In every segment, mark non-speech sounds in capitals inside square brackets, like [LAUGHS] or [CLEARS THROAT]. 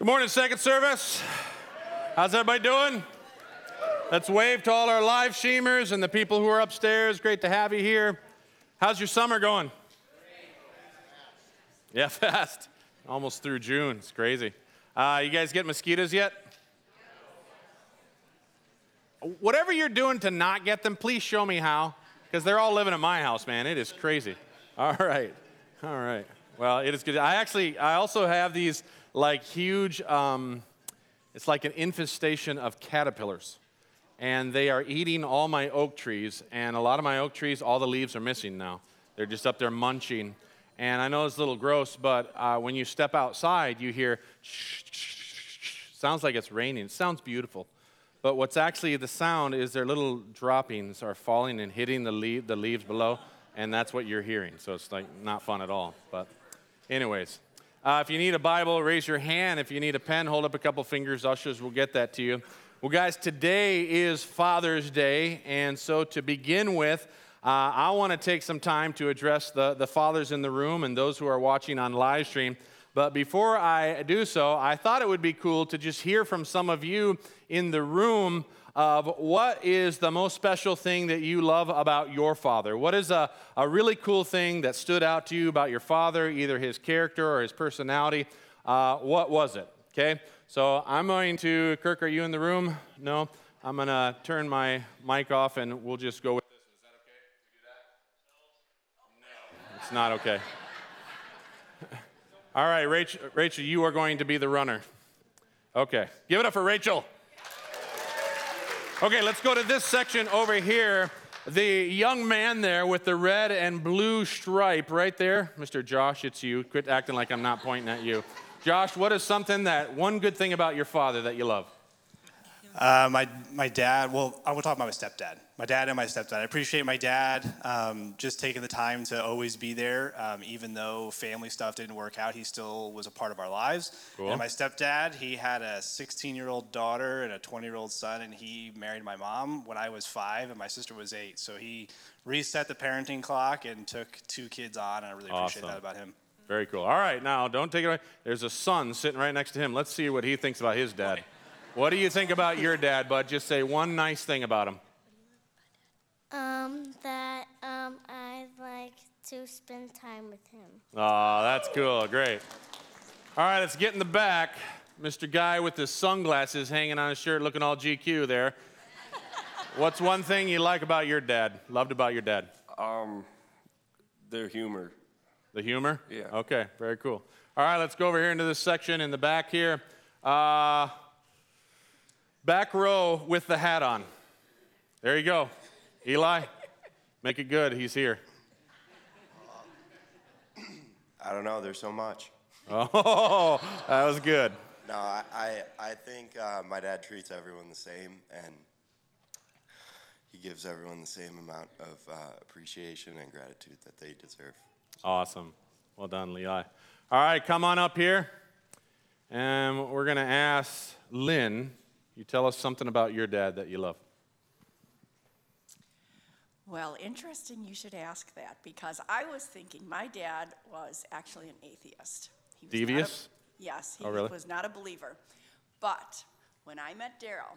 Good morning, second service. How's everybody doing? Let's wave to all our live streamers and the people who are upstairs. Great to have you here. How's your summer going? Yeah, [LAUGHS] fast. Almost through June. It's crazy. Uh, you guys get mosquitoes yet? Whatever you're doing to not get them, please show me how, because they're all living at my house, man. It is crazy. All right. All right. Well, it is good. I actually, I also have these like huge, um, it's like an infestation of caterpillars. And they are eating all my oak trees. And a lot of my oak trees, all the leaves are missing now. They're just up there munching. And I know it's a little gross, but uh, when you step outside, you hear shh, shh, shh, sounds like it's raining. It sounds beautiful. But what's actually the sound is their little droppings are falling and hitting the, leaf, the leaves below, and that's what you're hearing. So it's like not fun at all. But, anyways, uh, if you need a Bible, raise your hand. If you need a pen, hold up a couple fingers. Ushers will get that to you. Well, guys, today is Father's Day, and so to begin with, uh, I want to take some time to address the, the fathers in the room and those who are watching on live stream. But before I do so, I thought it would be cool to just hear from some of you in the room of what is the most special thing that you love about your father. What is a, a really cool thing that stood out to you about your father, either his character or his personality? Uh, what was it? Okay, so I'm going to, Kirk, are you in the room? No? I'm going to turn my mic off and we'll just go with this. Is that okay? Do that? No. It's not okay. [LAUGHS] All right, Rachel, Rachel, you are going to be the runner. Okay, give it up for Rachel. Okay, let's go to this section over here. The young man there with the red and blue stripe right there, Mr. Josh, it's you. Quit acting like I'm not pointing at you. Josh, what is something that one good thing about your father that you love? Uh, my, my dad, well, I will talk about my stepdad. My dad and my stepdad. I appreciate my dad um, just taking the time to always be there. Um, even though family stuff didn't work out, he still was a part of our lives. Cool. And my stepdad, he had a 16 year old daughter and a 20 year old son, and he married my mom when I was five and my sister was eight. So he reset the parenting clock and took two kids on, and I really appreciate Awesome. that about him. Very cool. All right, now don't take it away. There's a son sitting right next to him. Let's see what he thinks about his dad. What do you think about your dad, bud? Just say one nice thing about him. Um, that um, I like to spend time with him. Oh, that's cool. Great. All right, let's get in the back. Mr. Guy with his sunglasses hanging on his shirt, looking all GQ there. What's one thing you like about your dad? Loved about your dad? Um, their humor. The humor? Yeah. Okay, very cool. All right, let's go over here into this section in the back here. Uh, back row with the hat on. There you go. Eli, make it good. He's here. I don't know. There's so much. [LAUGHS] Oh, that was good. No, I, I, I think uh, my dad treats everyone the same, and he gives everyone the same amount of uh, appreciation and gratitude that they deserve. Awesome. Well done, Levi. All right, come on up here. And we're going to ask Lynn, you tell us something about your dad that you love. Well, interesting you should ask that because I was thinking my dad was actually an atheist. He was not a- Devious? yes, he Oh, really? was not a believer. But when I met Daryl,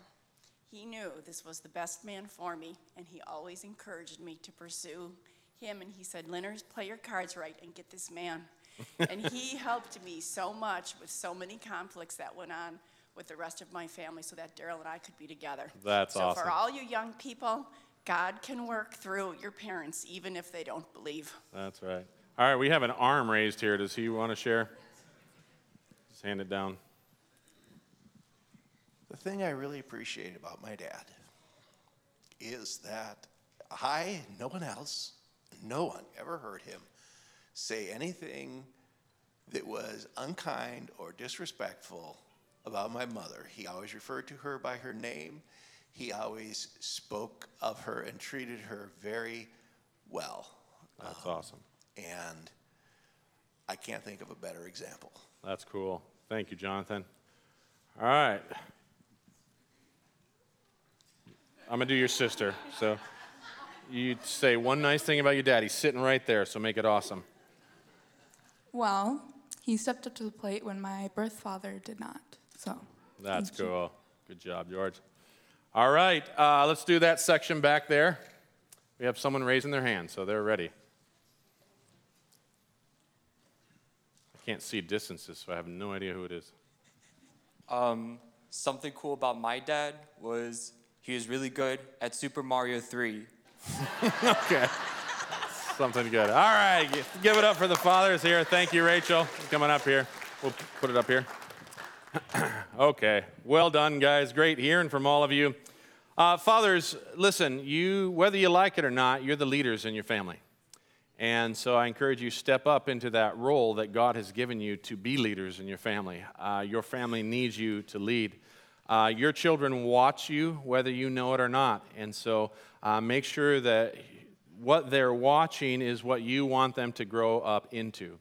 he knew this was the best man for me, and he always encouraged me to pursue him. And he said, Leonard, play your cards right and get this man. [LAUGHS] and he helped me so much with so many conflicts that went on with the rest of my family so that Daryl and I could be together. That's so awesome. for all you young people, God can work through your parents even if they don't believe. That's right. All right, we have an arm raised here. Does he want to share? Just hand it down. The thing I really appreciate about my dad is that I, no one else, no one ever heard him say anything that was unkind or disrespectful about my mother. He always referred to her by her name. He always spoke of her and treated her very well. That's um, awesome. And I can't think of a better example. That's cool. Thank you, Jonathan. All right. I'm going to do your sister. So you say one nice thing about your dad. He's sitting right there, so make it awesome. Well, he stepped up to the plate when my birth father did not. So That's thank you. cool. Good job, George. All right, uh, let's do that section back there. We have someone raising their hand, so they're ready. I can't see distances, so I have no idea who it is. Um, something cool about my dad was he was really good at Super Mario 3. [LAUGHS] okay. Something good. All right, give it up for the fathers here. Thank you, Rachel, for coming up here. We'll put it up here. [COUGHS] okay, well done, guys. Great hearing from all of you. Uh, fathers, listen, you, whether you like it or not, you're the leaders in your family. And so I encourage you step up into that role that God has given you to be leaders in your family. Uh, your family needs you to lead. Uh, your children watch you whether you know it or not. And so uh, make sure that what they're watching is what you want them to grow up into.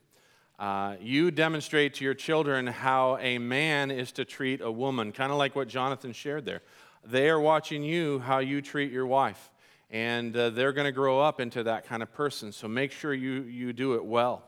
Uh, you demonstrate to your children how a man is to treat a woman, kind of like what Jonathan shared there. They are watching you how you treat your wife, and uh, they're going to grow up into that kind of person. So make sure you, you do it well.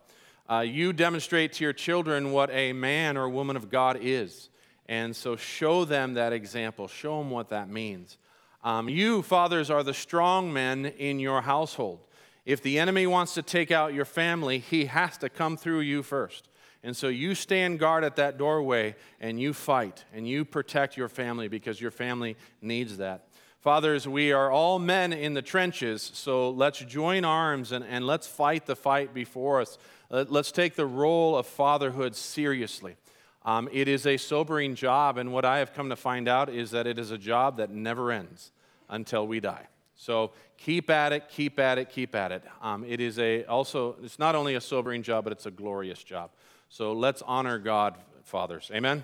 Uh, you demonstrate to your children what a man or woman of God is, and so show them that example, show them what that means. Um, you, fathers, are the strong men in your household. If the enemy wants to take out your family, he has to come through you first. And so you stand guard at that doorway and you fight and you protect your family because your family needs that. Fathers, we are all men in the trenches, so let's join arms and, and let's fight the fight before us. Let- Let's take the role of fatherhood seriously. Um, it is a sobering job, and what I have come to find out is that it is a job that never ends until we die. So keep at it, keep at it, keep at it. Um, it is a also it's not only a sobering job, but it's a glorious job. So let's honor God, fathers. Amen.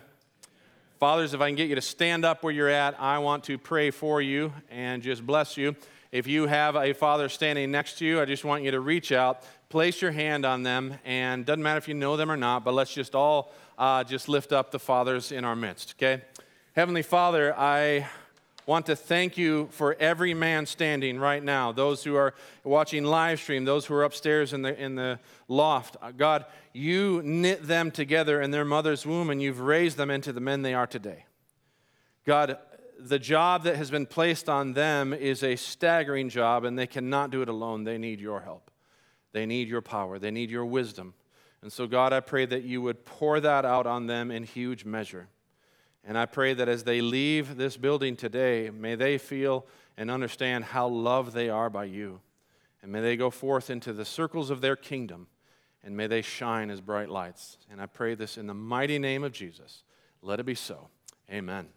Fathers, if I can get you to stand up where you're at, I want to pray for you and just bless you. If you have a father standing next to you, I just want you to reach out, place your hand on them, and doesn't matter if you know them or not, but let's just all uh, just lift up the fathers in our midst, okay? Heavenly Father, I want to thank you for every man standing right now, those who are watching live stream, those who are upstairs in the, in the loft. Uh, God, you knit them together in their mother's womb and you've raised them into the men they are today. God, the job that has been placed on them is a staggering job and they cannot do it alone. They need your help. They need your power. They need your wisdom. And so, God, I pray that you would pour that out on them in huge measure. And I pray that as they leave this building today, may they feel and understand how loved they are by you. And may they go forth into the circles of their kingdom and may they shine as bright lights. And I pray this in the mighty name of Jesus. Let it be so. Amen.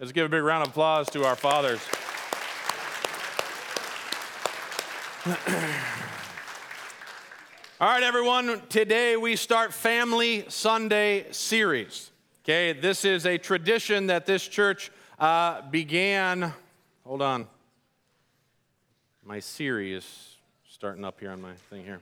Let's give a big round of applause to our fathers. [CLEARS THROAT] All right, everyone, today we start Family Sunday series. Okay, this is a tradition that this church uh, began. Hold on. My Siri is starting up here on my thing here.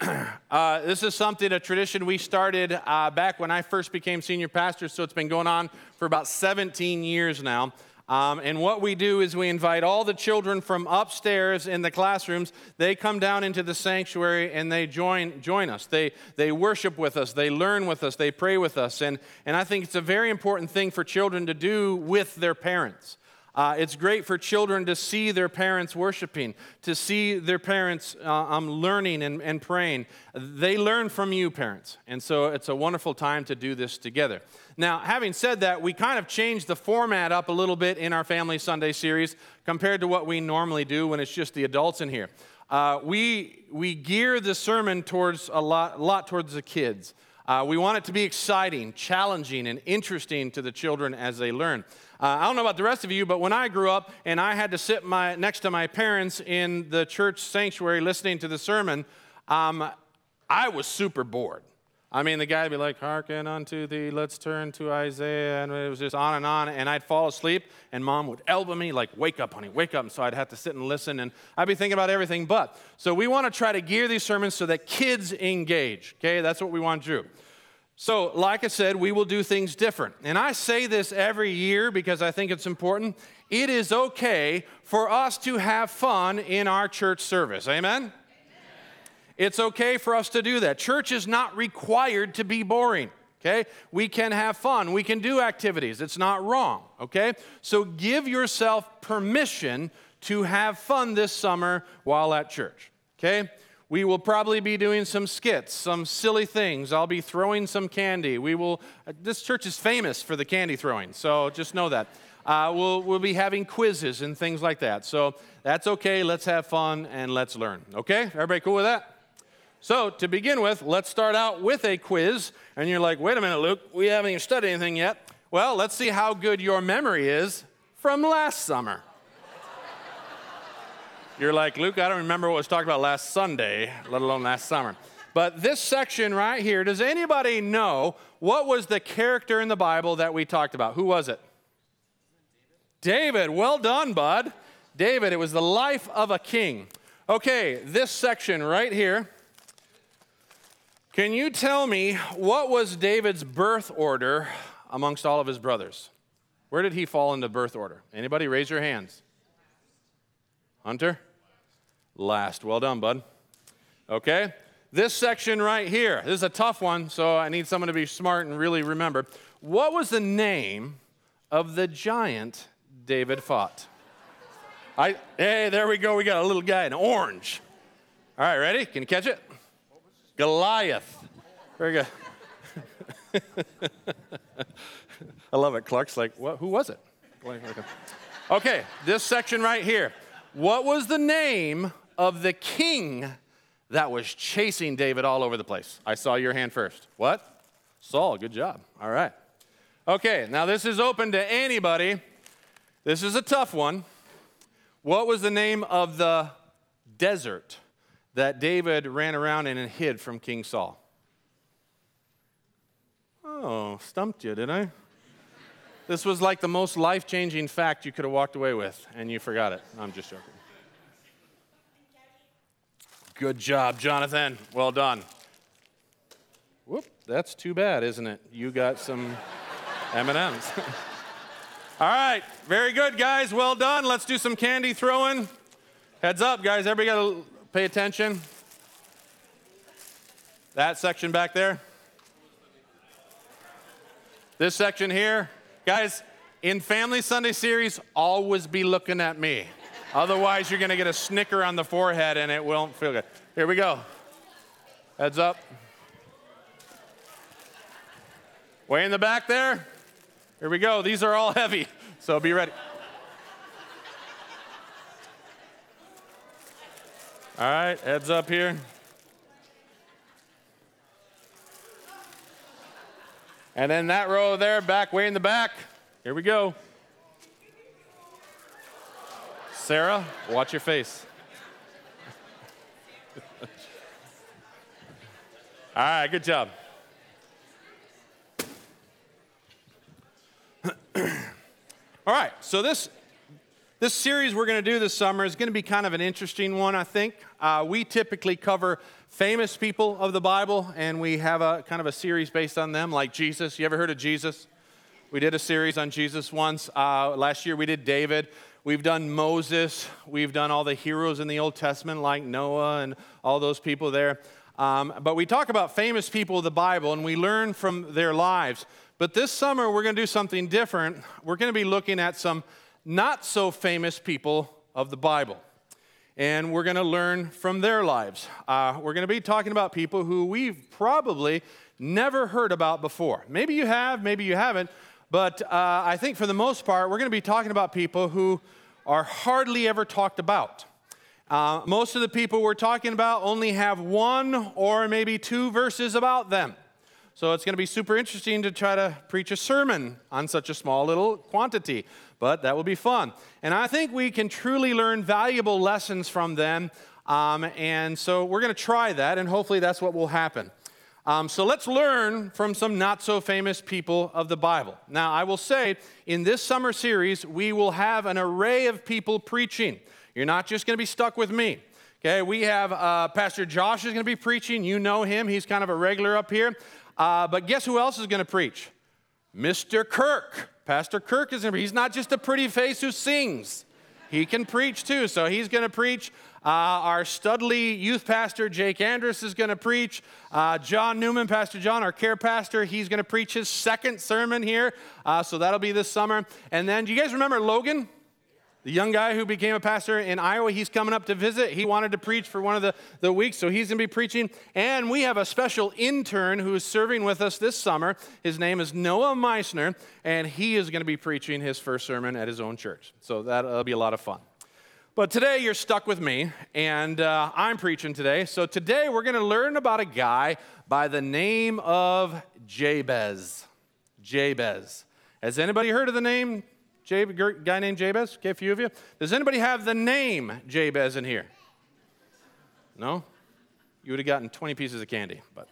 [CLEARS THROAT] Uh, this is something, a tradition we started uh, back when I first became senior pastor, so it's been going on for about 17 years now. Um, and what we do is we invite all the children from upstairs in the classrooms. They come down into the sanctuary and they join, join us. They, they worship with us, they learn with us, they pray with us. And, and I think it's a very important thing for children to do with their parents. Uh, it's great for children to see their parents worshiping, to see their parents uh, um, learning and, and praying. They learn from you, parents. And so it's a wonderful time to do this together. Now, having said that, we kind of changed the format up a little bit in our Family Sunday series compared to what we normally do when it's just the adults in here. Uh, we, we gear the sermon towards a lot, a lot towards the kids. Uh, we want it to be exciting, challenging, and interesting to the children as they learn. Uh, I don't know about the rest of you, but when I grew up and I had to sit my, next to my parents in the church sanctuary listening to the sermon, um, I was super bored. I mean, the guy would be like, hearken unto thee, let's turn to Isaiah, and it was just on and on, and I'd fall asleep, and mom would elbow me, like, wake up, honey, wake up, and so I'd have to sit and listen, and I'd be thinking about everything but. So we want to try to gear these sermons so that kids engage, okay? That's what we want to do. So, like I said, we will do things different. And I say this every year because I think it's important. It is okay for us to have fun in our church service. Amen? It's okay for us to do that. Church is not required to be boring. Okay? We can have fun. We can do activities. It's not wrong. Okay? So give yourself permission to have fun this summer while at church. Okay? We will probably be doing some skits, some silly things. I'll be throwing some candy. We will, this church is famous for the candy throwing, so just know that. Uh, we'll, we'll be having quizzes and things like that. So that's okay. Let's have fun and let's learn. Okay? Everybody cool with that? So, to begin with, let's start out with a quiz. And you're like, wait a minute, Luke, we haven't even studied anything yet. Well, let's see how good your memory is from last summer. You're like, Luke, I don't remember what was talked about last Sunday, let alone last summer. But this section right here, does anybody know what was the character in the Bible that we talked about? Who was it? David. David. Well done, bud. David, it was the life of a king. Okay, this section right here. Can you tell me what was David's birth order amongst all of his brothers? Where did he fall into birth order? Anybody raise your hands? Hunter? last. Well done, bud. Okay? This section right here, this is a tough one, so I need someone to be smart and really remember. What was the name of the giant David fought? I, hey, there we go. We got a little guy in orange. All right, ready? Can you catch it? Goliath. Very good. [LAUGHS] I love it. Clark's like, what, who was it? Okay, this section right here. What was the name of the king that was chasing David all over the place? I saw your hand first. What? Saul, good job. All right. Okay, now this is open to anybody. This is a tough one. What was the name of the desert that David ran around and hid from King Saul? Oh, stumped you, did I? This was like the most life changing fact you could have walked away with, and you forgot it. I'm just joking. Good job, Jonathan. Well done. Whoop, that's too bad, isn't it? You got some M&Ms. [LAUGHS] All right, very good, guys. Well done. Let's do some candy throwing. Heads up, guys. Everybody got to pay attention. That section back there. This section here. Guys, in Family Sunday series, always be looking at me. Otherwise, you're going to get a snicker on the forehead and it won't feel good. Here we go. Heads up. Way in the back there. Here we go. These are all heavy, so be ready. All right, heads up here. And then that row there, back way in the back. Here we go. Sarah, watch your face. [LAUGHS] All right, good job. [CLEARS THROAT] All right, so this this series we're going to do this summer is going to be kind of an interesting one, I think. Uh, we typically cover famous people of the Bible, and we have a kind of a series based on them, like Jesus. You ever heard of Jesus? We did a series on Jesus once. Uh, last year we did David. We've done Moses. We've done all the heroes in the Old Testament, like Noah and all those people there. Um, but we talk about famous people of the Bible and we learn from their lives. But this summer, we're going to do something different. We're going to be looking at some not so famous people of the Bible. And we're going to learn from their lives. Uh, we're going to be talking about people who we've probably never heard about before. Maybe you have, maybe you haven't. But uh, I think for the most part, we're going to be talking about people who are hardly ever talked about. Uh, most of the people we're talking about only have one or maybe two verses about them. So it's going to be super interesting to try to preach a sermon on such a small little quantity, but that will be fun. And I think we can truly learn valuable lessons from them. Um, and so we're going to try that, and hopefully that's what will happen. Um, so let's learn from some not so famous people of the Bible. Now, I will say in this summer series, we will have an array of people preaching. You're not just going to be stuck with me. Okay, we have uh, Pastor Josh is going to be preaching. You know him, he's kind of a regular up here. Uh, but guess who else is going to preach? Mr. Kirk. Pastor Kirk is be. He's not just a pretty face who sings. he can preach too. So he's going to preach. Uh, our Studley youth pastor, Jake Andrus, is going to preach. Uh, John Newman, Pastor John, our care pastor, he's going to preach his second sermon here. Uh, so that'll be this summer. And then, do you guys remember Logan? The young guy who became a pastor in Iowa, he's coming up to visit. He wanted to preach for one of the, the weeks, so he's going to be preaching. And we have a special intern who is serving with us this summer. His name is Noah Meissner, and he is going to be preaching his first sermon at his own church. So that'll be a lot of fun. But today you're stuck with me, and uh, I'm preaching today. So today we're going to learn about a guy by the name of Jabez. Jabez. Has anybody heard of the name Jab- guy named Jabez? Okay, a few of you. Does anybody have the name Jabez in here? No? You would have gotten 20 pieces of candy, but.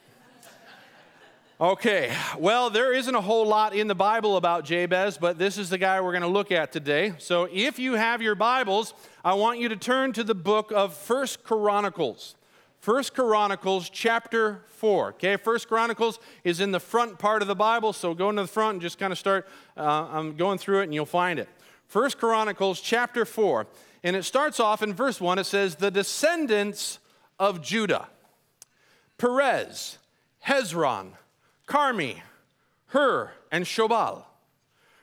Okay, well, there isn't a whole lot in the Bible about Jabez, but this is the guy we're going to look at today. So if you have your Bibles, I want you to turn to the book of First Chronicles. First Chronicles chapter 4. Okay, First Chronicles is in the front part of the Bible, so go into the front and just kind of start uh, um, going through it and you'll find it. First Chronicles chapter 4. And it starts off in verse 1. It says, The descendants of Judah Perez, Hezron, Carmi, Hur, and Shobal.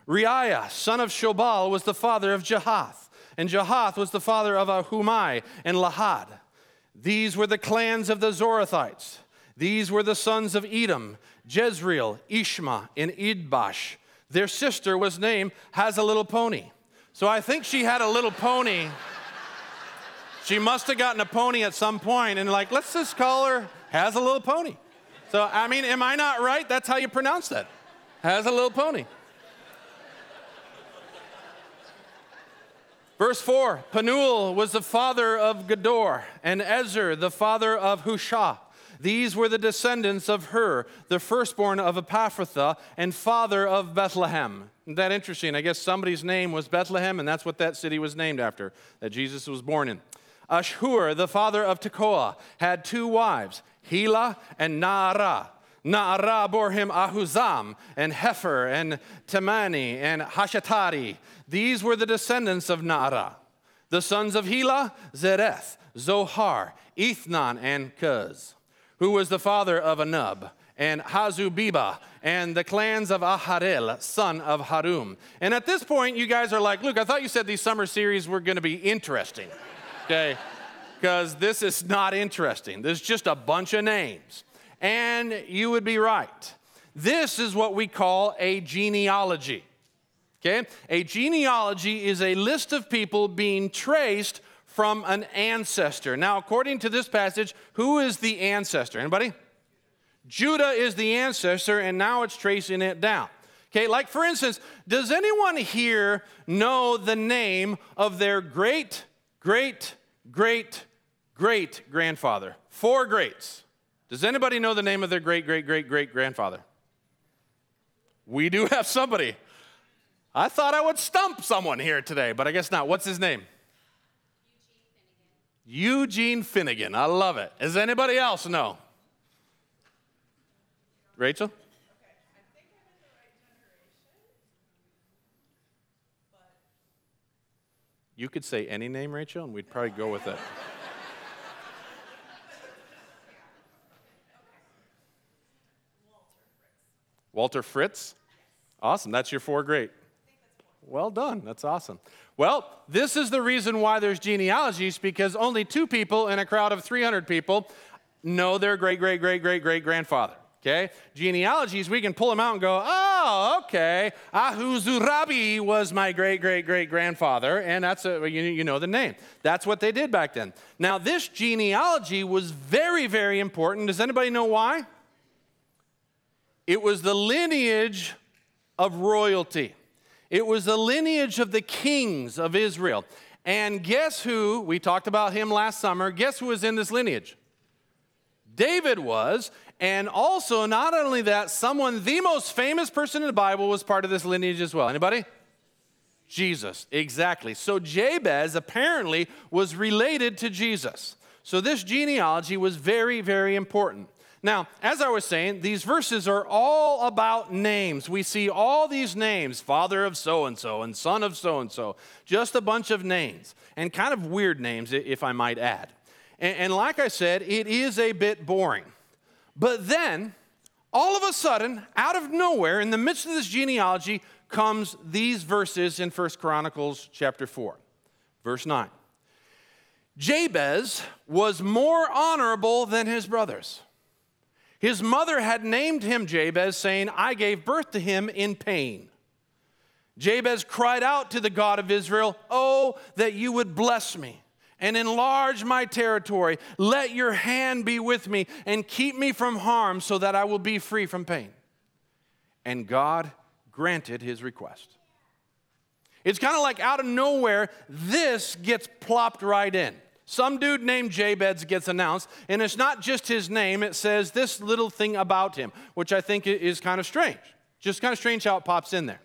Reaiah, son of Shobal, was the father of Jahath, and Jahath was the father of Ahumai and Lahad. These were the clans of the Zorathites. These were the sons of Edom, Jezreel, Ishma, and Idbash. Their sister was named Has a Little Pony. So I think she had a little pony. She must have gotten a pony at some point and, like, let's just call her Has a Little Pony. So, I mean, am I not right? That's how you pronounce that. Has a Little Pony. Verse 4 Penuel was the father of Gedor, and Ezer the father of Hushah. These were the descendants of Hur, the firstborn of Epaphrathah, and father of Bethlehem. Isn't that interesting? I guess somebody's name was Bethlehem, and that's what that city was named after, that Jesus was born in. Ashhur, the father of Tekoa, had two wives, Helah and Naarah. Naarah bore him Ahuzzam, and Hepher, and Temeni, and Hashatari. These were the descendants of Naarah. The sons of Helah, Zereth, Zohar, Ethnan, and Koz who was the father of Anub, and Hazzobebah, and the clans of Aharhel, son of Harum. And at this point, you guys are like, Luke, I thought you said these summer series were going to be interesting, okay? [LAUGHS] Because this is not interesting. There's just a bunch of names. And you would be right. This is what we call a genealogy. Okay? A genealogy is a list of people being traced from an ancestor. Now, according to this passage, who is the ancestor? Anybody? Judah is the ancestor, and now it's tracing it down. Okay, like for instance, does anyone here know the name of their great, great, great, great grandfather? Four greats. Does anybody know the name of their great, great, great, great grandfather? We do have somebody. I thought I would stump someone here today, but I guess not. What's his name? Eugene Finnegan. Eugene Finnegan. I love it. Does anybody else know? Rachel? You could say any name, Rachel, and we'd probably go with it. Walter Fritz? Awesome. That's your four great. Well done. That's awesome. Well, this is the reason why there's genealogies because only two people in a crowd of 300 people know their great, great, great, great, great grandfather. Okay? Genealogies, we can pull them out and go, oh, okay. Ahuzurabi was my great, great, great grandfather, and that's a, you, you know the name. That's what they did back then. Now, this genealogy was very, very important. Does anybody know why? It was the lineage of royalty. It was the lineage of the kings of Israel. And guess who? We talked about him last summer. Guess who was in this lineage? David was. And also, not only that, someone, the most famous person in the Bible, was part of this lineage as well. Anybody? Jesus, exactly. So Jabez apparently was related to Jesus. So this genealogy was very, very important. Now, as I was saying, these verses are all about names. We see all these names father of so and so and son of so and so, just a bunch of names, and kind of weird names, if I might add. And, and like I said, it is a bit boring. But then, all of a sudden, out of nowhere, in the midst of this genealogy, comes these verses in 1 Chronicles chapter 4, verse 9. Jabez was more honorable than his brothers. His mother had named him Jabez, saying, I gave birth to him in pain. Jabez cried out to the God of Israel, Oh, that you would bless me and enlarge my territory. Let your hand be with me and keep me from harm so that I will be free from pain. And God granted his request. It's kind of like out of nowhere, this gets plopped right in. Some dude named Jabez gets announced, and it's not just his name, it says this little thing about him, which I think is kind of strange. Just kind of strange how it pops in there.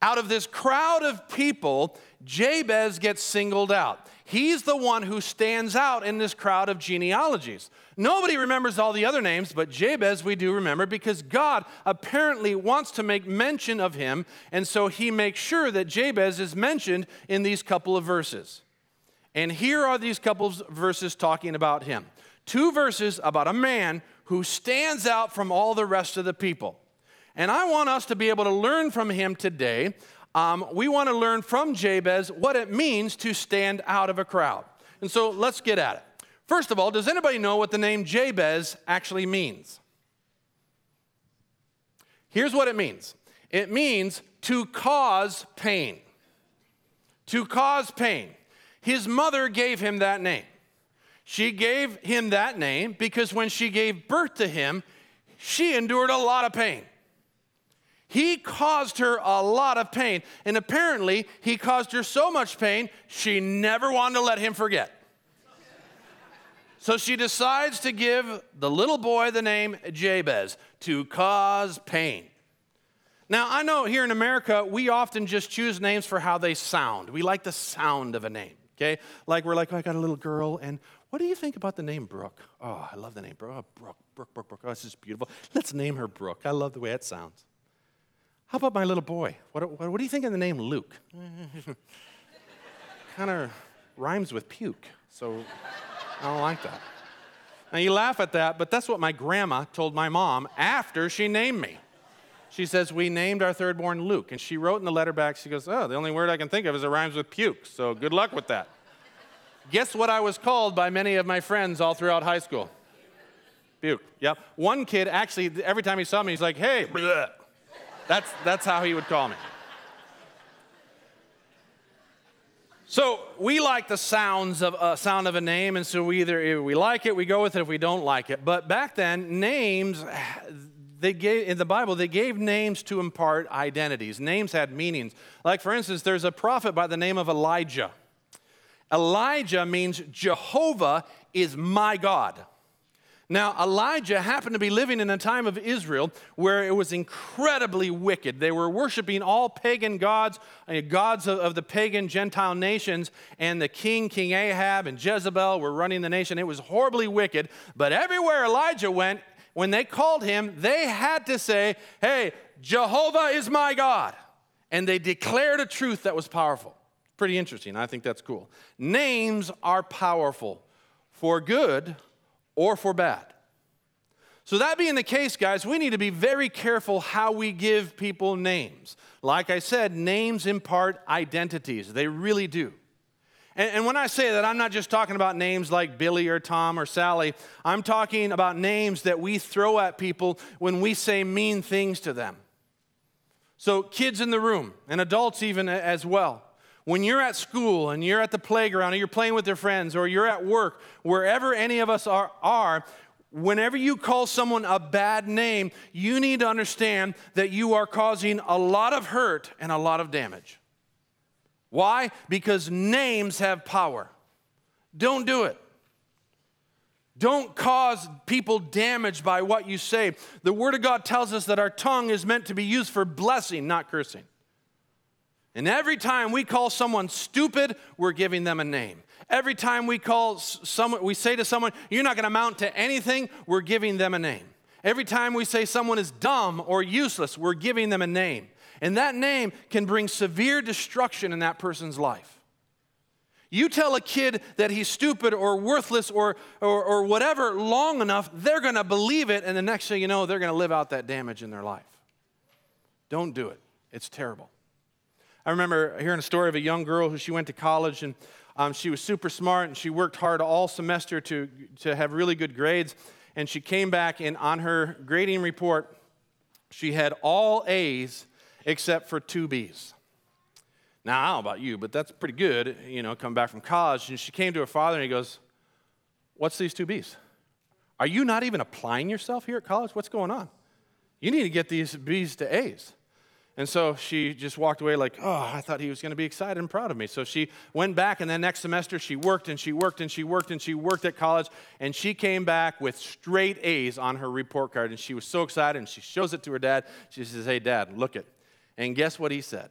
Out of this crowd of people, Jabez gets singled out. He's the one who stands out in this crowd of genealogies. Nobody remembers all the other names, but Jabez we do remember because God apparently wants to make mention of him, and so he makes sure that Jabez is mentioned in these couple of verses. And here are these couple verses talking about him. Two verses about a man who stands out from all the rest of the people. And I want us to be able to learn from him today. Um, we want to learn from Jabez what it means to stand out of a crowd. And so let's get at it. First of all, does anybody know what the name Jabez actually means? Here's what it means it means to cause pain. To cause pain. His mother gave him that name. She gave him that name because when she gave birth to him, she endured a lot of pain. He caused her a lot of pain, and apparently, he caused her so much pain, she never wanted to let him forget. So she decides to give the little boy the name Jabez to cause pain. Now, I know here in America, we often just choose names for how they sound. We like the sound of a name okay? Like we're like, oh, I got a little girl, and what do you think about the name Brooke? Oh, I love the name Brooke. Oh, Brooke, Brooke, Brooke, Brooke. Oh, it's just beautiful. Let's name her Brooke. I love the way it sounds. How about my little boy? What, what, what do you think of the name Luke? [LAUGHS] kind of rhymes with puke, so I don't like that. Now you laugh at that, but that's what my grandma told my mom after she named me. She says, We named our third born Luke. And she wrote in the letter back, she goes, Oh, the only word I can think of is it rhymes with puke. So good luck with that. Guess what I was called by many of my friends all throughout high school? Puke. Yep. One kid actually, every time he saw me, he's like, Hey, bleh. That's, that's how he would call me. So we like the sounds of uh, sound of a name, and so we either we like it, we go with it. If we don't like it, but back then names they gave in the Bible, they gave names to impart identities. Names had meanings. Like, for instance, there's a prophet by the name of Elijah. Elijah means Jehovah is my God. Now, Elijah happened to be living in a time of Israel where it was incredibly wicked. They were worshiping all pagan gods, uh, gods of, the pagan Gentile nations, and the king, King Ahab, and Jezebel were running the nation. It was horribly wicked. But everywhere Elijah went, when they called him, they had to say, Hey, Jehovah is my God. And they declared a truth that was powerful. Pretty interesting. I think that's cool. Names are powerful for good or for bad. So, that being the case, guys, we need to be very careful how we give people names. Like I said, names impart identities, they really do. And, and when I say that, I'm not just talking about names like Billy or Tom or Sally. I'm talking about names that we throw at people when we say mean things to them. So, kids in the room, and adults even as well. When you're at school and you're at the playground or you're playing with your friends or you're at work, wherever any of us are, are whenever you call someone a bad name, you need to understand that you are causing a lot of hurt and a lot of damage. Why? Because names have power. Don't do it. Don't cause people damage by what you say. The Word of God tells us that our tongue is meant to be used for blessing, not cursing. And every time we call someone stupid, we're giving them a name. Every time we call someone, we say to someone, you're not going to amount to anything, we're giving them a name. Every time we say someone is dumb or useless, we're giving them a name. And that name can bring severe destruction in that person's life. You tell a kid that he's stupid or worthless or, or, or whatever long enough, they're going to believe it, and the next thing you know, they're going to live out that damage in their life. Don't do it, it's terrible. I remember hearing a story of a young girl who she went to college and um, she was super smart and she worked hard all semester to, to have really good grades. And she came back and on her grading report, she had all A's except for two B's. Now, I don't know about you, but that's pretty good, you know, coming back from college. And she came to her father and he goes, What's these two B's? Are you not even applying yourself here at college? What's going on? You need to get these B's to A's. And so she just walked away like, oh, I thought he was going to be excited and proud of me. So she went back, and then next semester she worked and she worked and she worked and she worked at college, and she came back with straight A's on her report card. And she was so excited, and she shows it to her dad. She says, Hey, dad, look it. And guess what he said?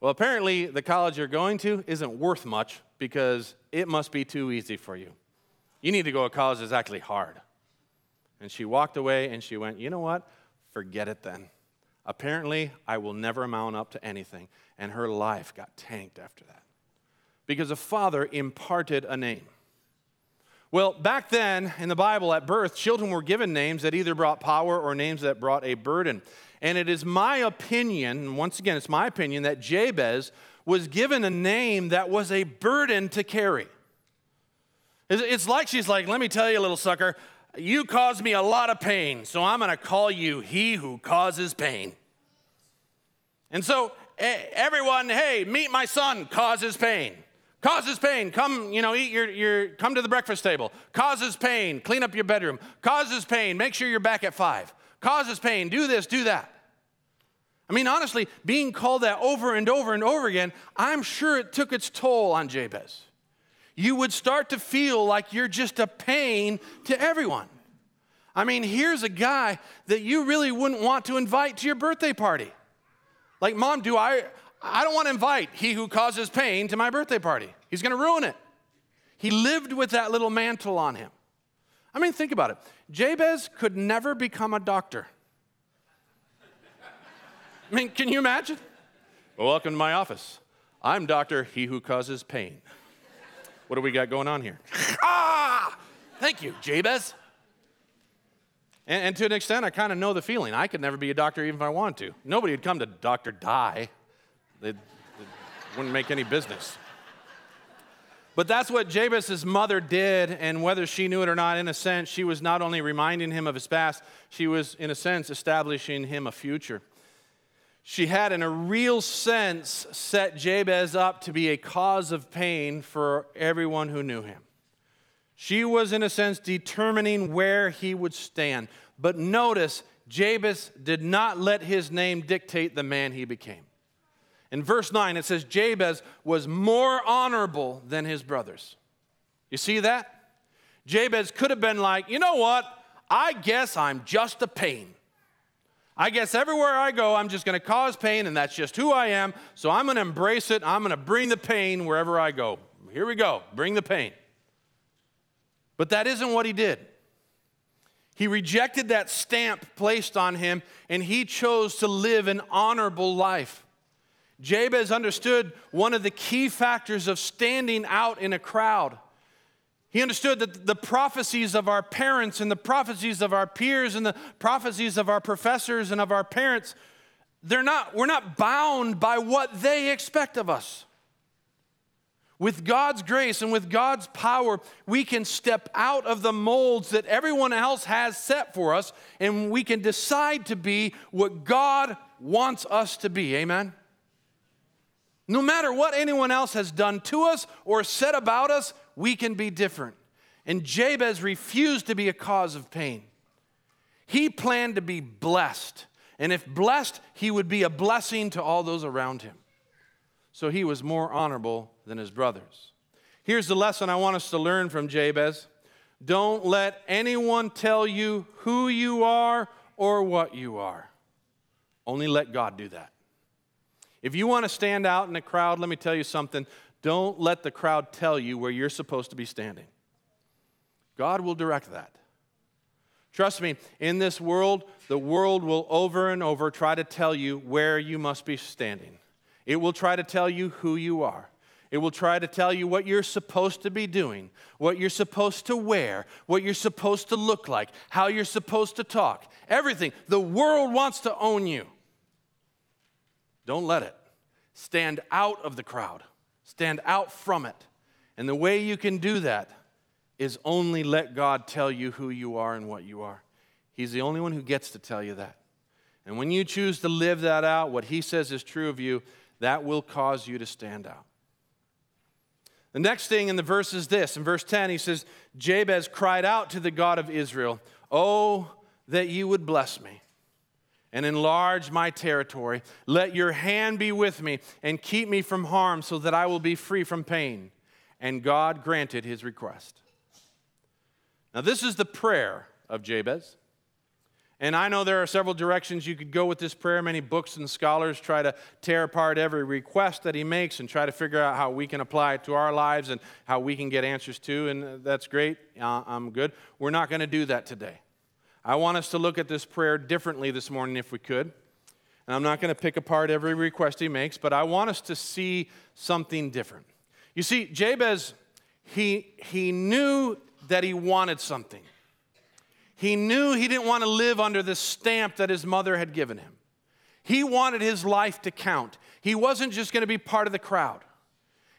Well, apparently, the college you're going to isn't worth much because it must be too easy for you. You need to go to college that's actually hard. And she walked away and she went, You know what? Forget it then. Apparently, I will never amount up to anything. And her life got tanked after that because a father imparted a name. Well, back then in the Bible at birth, children were given names that either brought power or names that brought a burden. And it is my opinion, once again, it's my opinion, that Jabez was given a name that was a burden to carry. It's like she's like, let me tell you, little sucker, you caused me a lot of pain, so I'm going to call you he who causes pain. And so, everyone, hey, meet my son, causes pain. Causes pain. Come, you know, eat your, your, come to the breakfast table. Causes pain. Clean up your bedroom. Causes pain. Make sure you're back at five. Causes pain. Do this, do that. I mean, honestly, being called that over and over and over again, I'm sure it took its toll on Jabez you would start to feel like you're just a pain to everyone. I mean, here's a guy that you really wouldn't want to invite to your birthday party. Like, mom, do I? I don't want to invite he who causes pain to my birthday party. He's going to ruin it. He lived with that little mantle on him. I mean, think about it. Jabez could never become a doctor. I mean, can you imagine? Well, welcome to my office. I'm Doctor He Who Causes Pain. What do we got going on here? ah! Thank you, Jabez. And, and to an extent, I kind of know the feeling. I could never be a doctor even if I wanted to. Nobody would come to Dr. Die, they wouldn't make any business. But that's what Jabez's mother did, and whether she knew it or not, in a sense, she was not only reminding him of his past, she was, in a sense, establishing him a future she had, in a real sense, set Jabez up to be a cause of pain for everyone who knew him. She was, in a sense, determining where he would stand. But notice, Jabez did not let his name dictate the man he became. In verse 9, it says, Jabez was more honorable than his brothers. You see that? Jabez could have been like, you know what? I guess I'm just a pain. I guess everywhere I go, I'm just going to cause pain, and that's just who I am. So I'm going to embrace it. I'm going to bring the pain wherever I go. Here we go. Bring the pain. But that isn't what he did. He rejected that stamp placed on him, and he chose to live an honorable life. Jabez understood one of the key factors of standing out in a crowd. He understood that the prophecies of our parents and the prophecies of our peers and the prophecies of our professors and of our parents, they're not, we're not bound by what they expect of us. With God's grace and with God's power, we can step out of the molds that everyone else has set for us and we can decide to be what God wants us to be. Amen? No matter what anyone else has done to us or said about us, we can be different. And Jabez refused to be a cause of pain. He planned to be blessed. And if blessed, he would be a blessing to all those around him. So he was more honorable than his brothers. Here's the lesson I want us to learn from Jabez don't let anyone tell you who you are or what you are. Only let God do that. If you want to stand out in a crowd, let me tell you something Don't let the crowd tell you where you're supposed to be standing. God will direct that. Trust me, in this world, the world will over and over try to tell you where you must be standing. It will try to tell you who you are. It will try to tell you what you're supposed to be doing, what you're supposed to wear, what you're supposed to look like, how you're supposed to talk. Everything. The world wants to own you. Don't let it. Stand out of the crowd, stand out from it. And the way you can do that is only let God tell you who you are and what you are. He's the only one who gets to tell you that. And when you choose to live that out, what He says is true of you, that will cause you to stand out. The next thing in the verse is this. In verse 10, he says, Jabez cried out to the God of Israel, Oh, that you would bless me and enlarge my territory. Let your hand be with me and keep me from harm so that I will be free from pain. And God granted his request. Now, this is the prayer of Jabez. And I know there are several directions you could go with this prayer. Many books and scholars try to tear apart every request that he makes and try to figure out how we can apply it to our lives and how we can get answers to. And that's great. Uh, I'm good. We're not going to do that today. I want us to look at this prayer differently this morning if we could. And I'm not going to pick apart every request he makes, but I want us to see something different. You see, Jabez, he, he knew that he wanted something. He knew he didn't want to live under the stamp that his mother had given him. He wanted his life to count. He wasn't just going to be part of the crowd.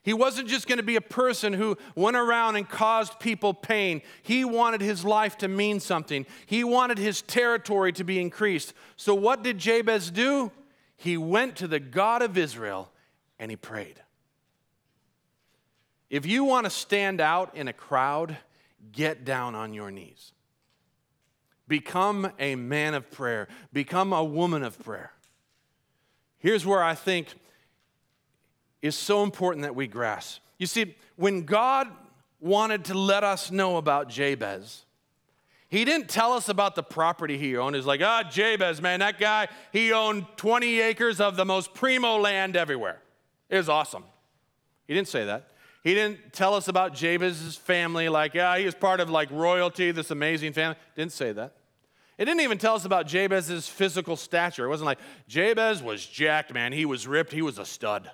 He wasn't just going to be a person who went around and caused people pain. He wanted his life to mean something. He wanted his territory to be increased. So, what did Jabez do? He went to the God of Israel and he prayed. If you want to stand out in a crowd, get down on your knees. Become a man of prayer, become a woman of prayer. Here's where I think is so important that we grasp. You see, when God wanted to let us know about Jabez, he didn't tell us about the property he owned. He's like, ah, Jabez, man, that guy, he owned 20 acres of the most primo land everywhere. It was awesome. He didn't say that. He didn't tell us about Jabez's family, like, yeah, he was part of like royalty, this amazing family. Didn't say that. It didn't even tell us about Jabez's physical stature. It wasn't like Jabez was jacked, man. He was ripped, he was a stud.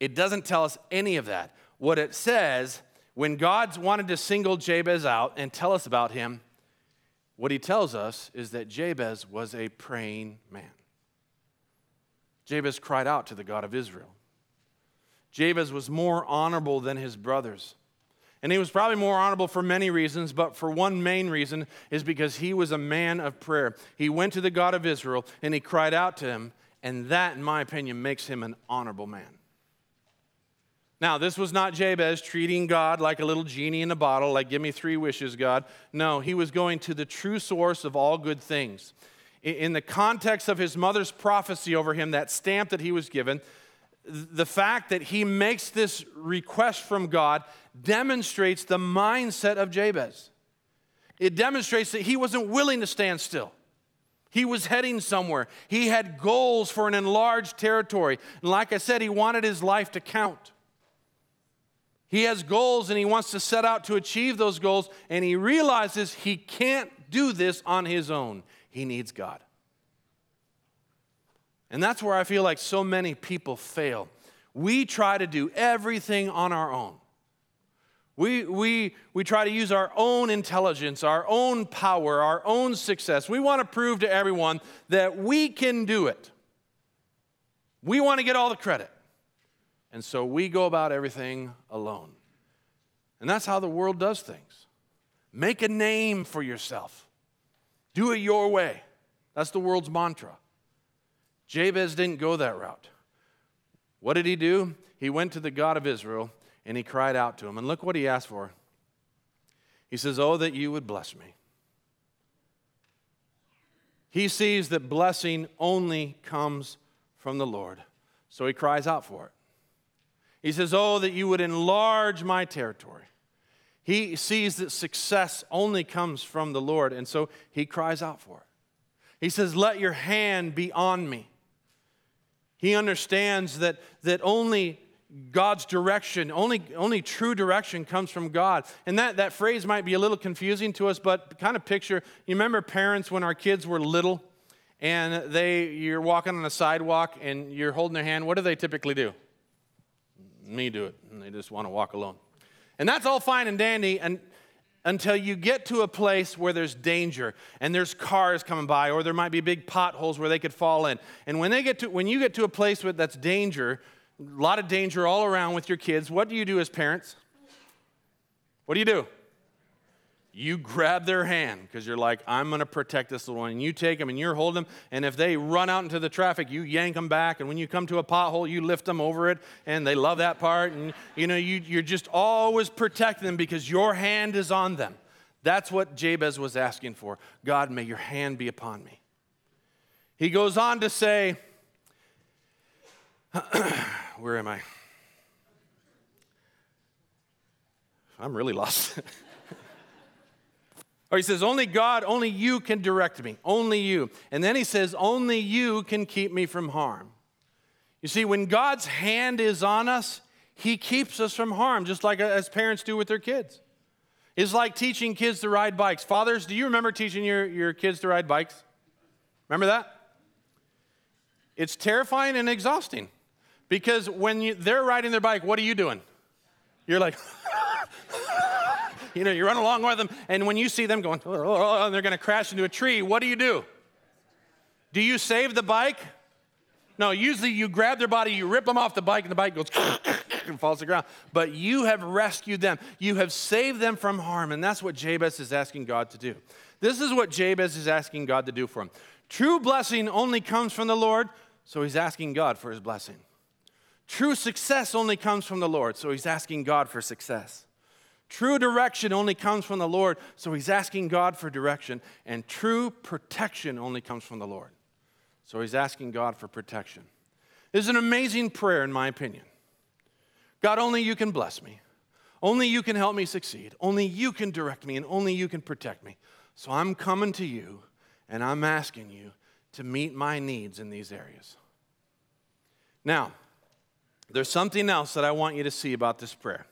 It doesn't tell us any of that. What it says, when God wanted to single Jabez out and tell us about him, what he tells us is that Jabez was a praying man. Jabez cried out to the God of Israel. Jabez was more honorable than his brothers. And he was probably more honorable for many reasons, but for one main reason is because he was a man of prayer. He went to the God of Israel and he cried out to him, and that, in my opinion, makes him an honorable man. Now, this was not Jabez treating God like a little genie in a bottle, like, give me three wishes, God. No, he was going to the true source of all good things. In the context of his mother's prophecy over him, that stamp that he was given, the fact that he makes this request from God demonstrates the mindset of Jabez. It demonstrates that he wasn't willing to stand still. He was heading somewhere. He had goals for an enlarged territory. And like I said, he wanted his life to count. He has goals and he wants to set out to achieve those goals, and he realizes he can't do this on his own. He needs God. And that's where I feel like so many people fail. We try to do everything on our own. We, we, we try to use our own intelligence, our own power, our own success. We want to prove to everyone that we can do it. We want to get all the credit. And so we go about everything alone. And that's how the world does things. Make a name for yourself, do it your way. That's the world's mantra. Jabez didn't go that route. What did he do? He went to the God of Israel and he cried out to him. And look what he asked for. He says, Oh, that you would bless me. He sees that blessing only comes from the Lord. So he cries out for it. He says, Oh, that you would enlarge my territory. He sees that success only comes from the Lord, and so he cries out for it. He says, Let your hand be on me. He understands that, that only God's direction. Only, only true direction comes from God. And that, that phrase might be a little confusing to us, but kind of picture you remember parents when our kids were little and they you're walking on a sidewalk and you're holding their hand, what do they typically do? Me do it. And they just want to walk alone. And that's all fine and dandy and until you get to a place where there's danger and there's cars coming by or there might be big potholes where they could fall in. And when they get to when you get to a place where that's danger, a lot of danger all around with your kids, what do you do as parents? What do you do? You grab their hand because you're like, I'm going to protect this little one. And you take them and you're holding them. And if they run out into the traffic, you yank them back. And when you come to a pothole, you lift them over it. And they love that part. And you know, you, you're just always protecting them because your hand is on them. That's what Jabez was asking for. God, may your hand be upon me. He goes on to say, [CLEARS THROAT] Where am I? I'm really lost. [LAUGHS] Or he says, Only God, only you can direct me. Only you. And then he says, Only you can keep me from harm. You see, when God's hand is on us, he keeps us from harm, just like uh, as parents do with their kids. It's like teaching kids to ride bikes. Fathers, do you remember teaching your, your kids to ride bikes? Remember that? It's terrifying and exhausting because when you, they're riding their bike, what are you doing? You're like, [LAUGHS] you know, you run along with them, and when you see them going, oh, oh, oh and they're going to crash into a tree, what do you do? Do you save the bike? No, usually you grab their body, you rip them off the bike, and the bike goes [COUGHS] and falls to the ground. But you have rescued them. You have saved them from harm, and that's what Jabez is asking God to do. This is what Jabez is asking God to do for him. True blessing only comes from the Lord, so he's asking God for his blessing. True success only comes from the Lord, so he's asking God for success. True direction only comes from the Lord, so he's asking God for direction. And true protection only comes from the Lord, so he's asking God for protection. This is an amazing prayer, in my opinion. God, only you can bless me. Only you can help me succeed. Only you can direct me, and only you can protect me. So I'm coming to you, and I'm asking you to meet my needs in these areas. Now, there's something else that I want you to see about this prayer.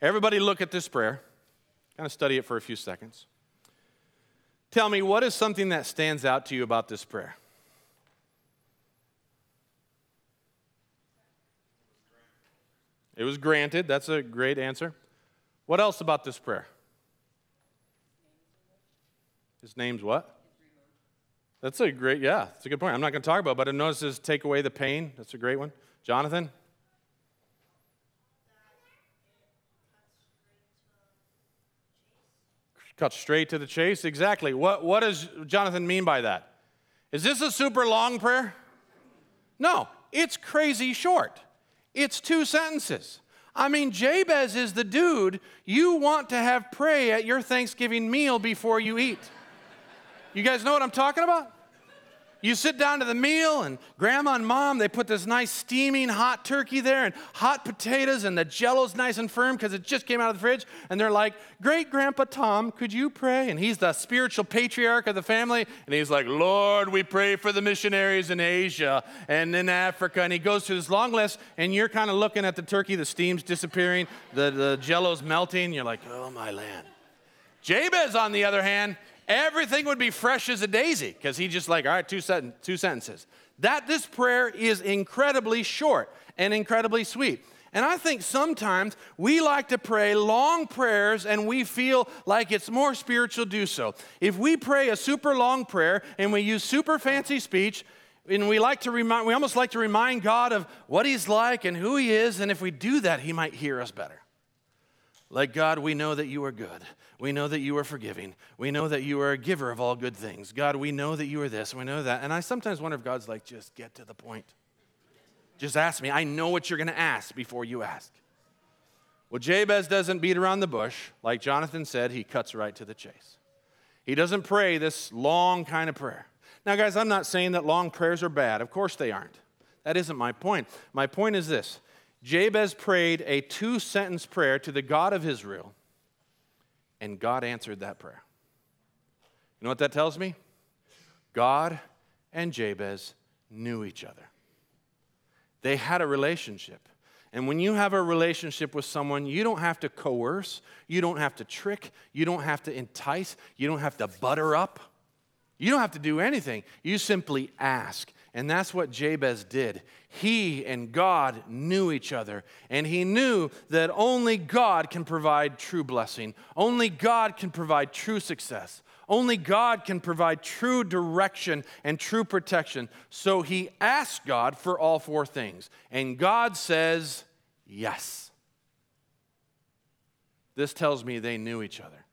Everybody, look at this prayer. Kind of study it for a few seconds. Tell me, what is something that stands out to you about this prayer? It was granted. That's a great answer. What else about this prayer? His name's what? That's a great, yeah, that's a good point. I'm not going to talk about it, but I notice take away the pain. That's a great one. Jonathan? Cut straight to the chase. Exactly. What, what does Jonathan mean by that? Is this a super long prayer? No, it's crazy short. It's two sentences. I mean, Jabez is the dude you want to have pray at your Thanksgiving meal before you eat. You guys know what I'm talking about? You sit down to the meal, and grandma and mom, they put this nice steaming hot turkey there and hot potatoes, and the jello's nice and firm because it just came out of the fridge. And they're like, Great Grandpa Tom, could you pray? And he's the spiritual patriarch of the family. And he's like, Lord, we pray for the missionaries in Asia and in Africa. And he goes through this long list, and you're kind of looking at the turkey, the steam's disappearing, the, the jello's melting. You're like, Oh, my land. Jabez, on the other hand, everything would be fresh as a daisy because he just like, all right, two, two sentences. That this prayer is incredibly short and incredibly sweet. And I think sometimes we like to pray long prayers and we feel like it's more spiritual to do so. If we pray a super long prayer and we use super fancy speech, and we like to remind we almost like to remind God of what he's like and who he is, and if we do that, he might hear us better. Like God, we know that you are good. We know that you are forgiving. We know that you are a giver of all good things. God, we know that you are this. We know that. And I sometimes wonder if God's like, just get to the point. Just ask me. I know what you're going to ask before you ask. Well, Jabez doesn't beat around the bush. Like Jonathan said, he cuts right to the chase. He doesn't pray this long kind of prayer. Now, guys, I'm not saying that long prayers are bad. Of course they aren't. That isn't my point. My point is this Jabez prayed a two sentence prayer to the God of Israel and God answered that prayer. You know what that tells me? God and Jabez knew each other. They had a relationship. And when you have a relationship with someone, you don't have to coerce, you don't have to trick, you don't have to entice, you don't have to butter up. You don't have to do anything. You simply ask. And that's what Jabez did. He and God knew each other, and he knew that only God can provide true blessing, only God can provide true success. Only God can provide true direction and true protection. So he asked God for all four things. And God says, yes. This tells me they knew each other.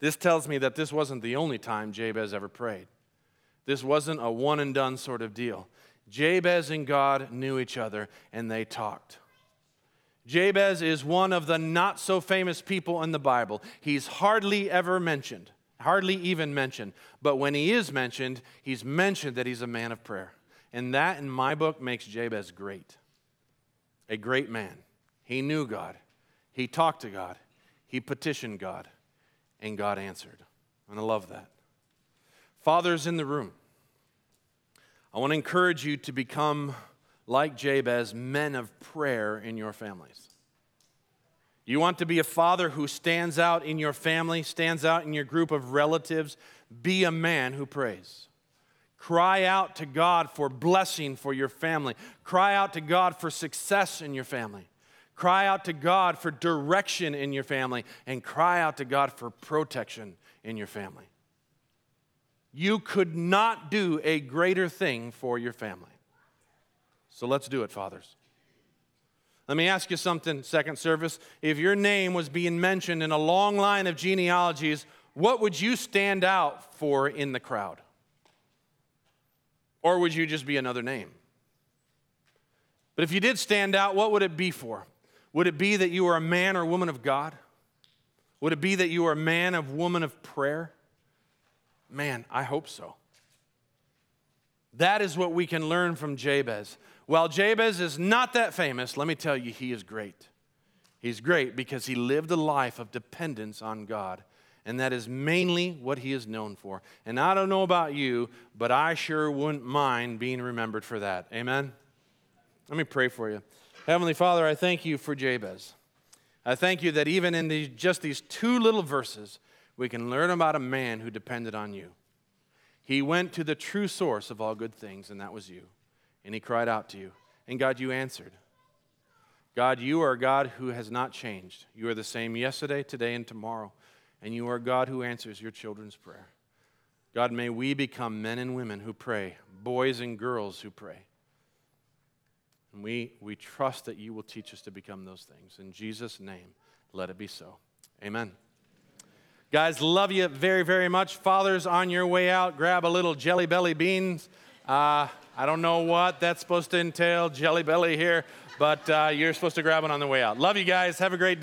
This tells me that this wasn't the only time Jabez ever prayed. This wasn't a one and done sort of deal. Jabez and God knew each other and they talked. Jabez is one of the not so famous people in the Bible. He's hardly ever mentioned hardly even mentioned. But when he is mentioned, he's mentioned that he's a man of prayer. And that, in my book, makes Jabez great. A great man. He knew God, he talked to God, he petitioned God, and God answered. And I love that. Fathers in the room, I want to encourage you to become like Jabez, men of prayer in your families. You want to be a father who stands out in your family, stands out in your group of relatives. Be a man who prays. Cry out to God for blessing for your family. Cry out to God for success in your family. Cry out to God for direction in your family. And cry out to God for protection in your family. You could not do a greater thing for your family. So let's do it, fathers. Let me ask you something, second service. If your name was being mentioned in a long line of genealogies, what would you stand out for in the crowd? Or would you just be another name? But if you did stand out, what would it be for? Would it be that you were a man or woman of God? Would it be that you were a man or woman of prayer? Man, I hope so. That is what we can learn from Jabez. While Jabez is not that famous, let me tell you, he is great. He's great because he lived a life of dependence on God. And that is mainly what he is known for. And I don't know about you, but I sure wouldn't mind being remembered for that. Amen? Let me pray for you. Heavenly Father, I thank you for Jabez. I thank you that even in just these two little verses, we can learn about a man who depended on you. He went to the true source of all good things, and that was you. And he cried out to you. And God, you answered. God, you are a God who has not changed. You are the same yesterday, today, and tomorrow. And you are God who answers your children's prayer. God, may we become men and women who pray, boys and girls who pray. And we, we trust that you will teach us to become those things. In Jesus' name, let it be so. Amen. Guys, love you very, very much. Fathers, on your way out, grab a little jelly belly beans. Uh, I don't know what that's supposed to entail, jelly belly here, but uh, you're supposed to grab one on the way out. Love you guys. Have a great day.